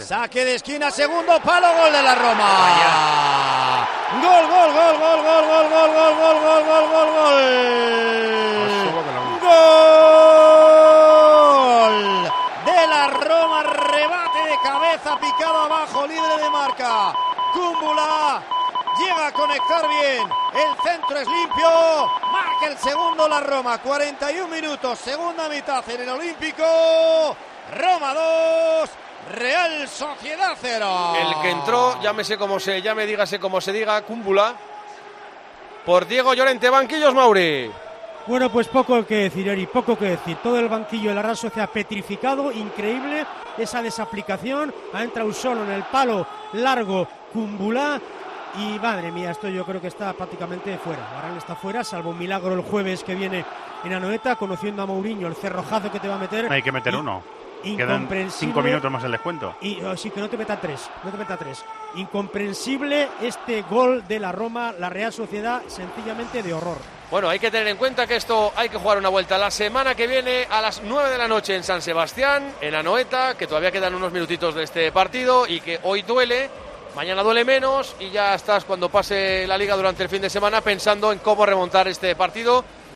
Saque de esquina, segundo palo, gol de la Roma. Gol, gol, gol, gol, gol, gol, gol, gol, gol, gol, gol, gol, gol. Gol de la Roma, rebate de cabeza, picado abajo, libre de marca. Cúmbula llega a conectar bien. El centro es limpio. Marca el segundo la Roma. 41 minutos, segunda mitad en el Olímpico. Roma 2. Sociedad 0. El que entró, llámese como se llame, dígase como se diga, Cúmbula. Por Diego Llorente, banquillos Mauri. Bueno, pues poco que decir, Eri, poco que decir. Todo el banquillo de la Real Sociedad petrificado, increíble esa desaplicación. Ha entrado solo en el palo largo Cumbulá. Y madre mía, esto yo creo que está prácticamente fuera. Barán está fuera, salvo un milagro el jueves que viene en Anoeta, conociendo a Mourinho, el cerrojazo que te va a meter. Hay que meter Y- uno. Quedan Incomprensible. cinco minutos más el descuento. Y oh, sí, que no te meta tres, no te meta tres. Incomprensible este gol de la Roma, la Real Sociedad, sencillamente de horror. Bueno, hay que tener en cuenta que esto hay que jugar una vuelta la semana que viene a las 9 de la noche en San Sebastián, en Anoeta, que todavía quedan unos minutitos de este partido y que hoy duele, mañana duele menos y ya estás cuando pase la liga durante el fin de semana pensando en cómo remontar este partido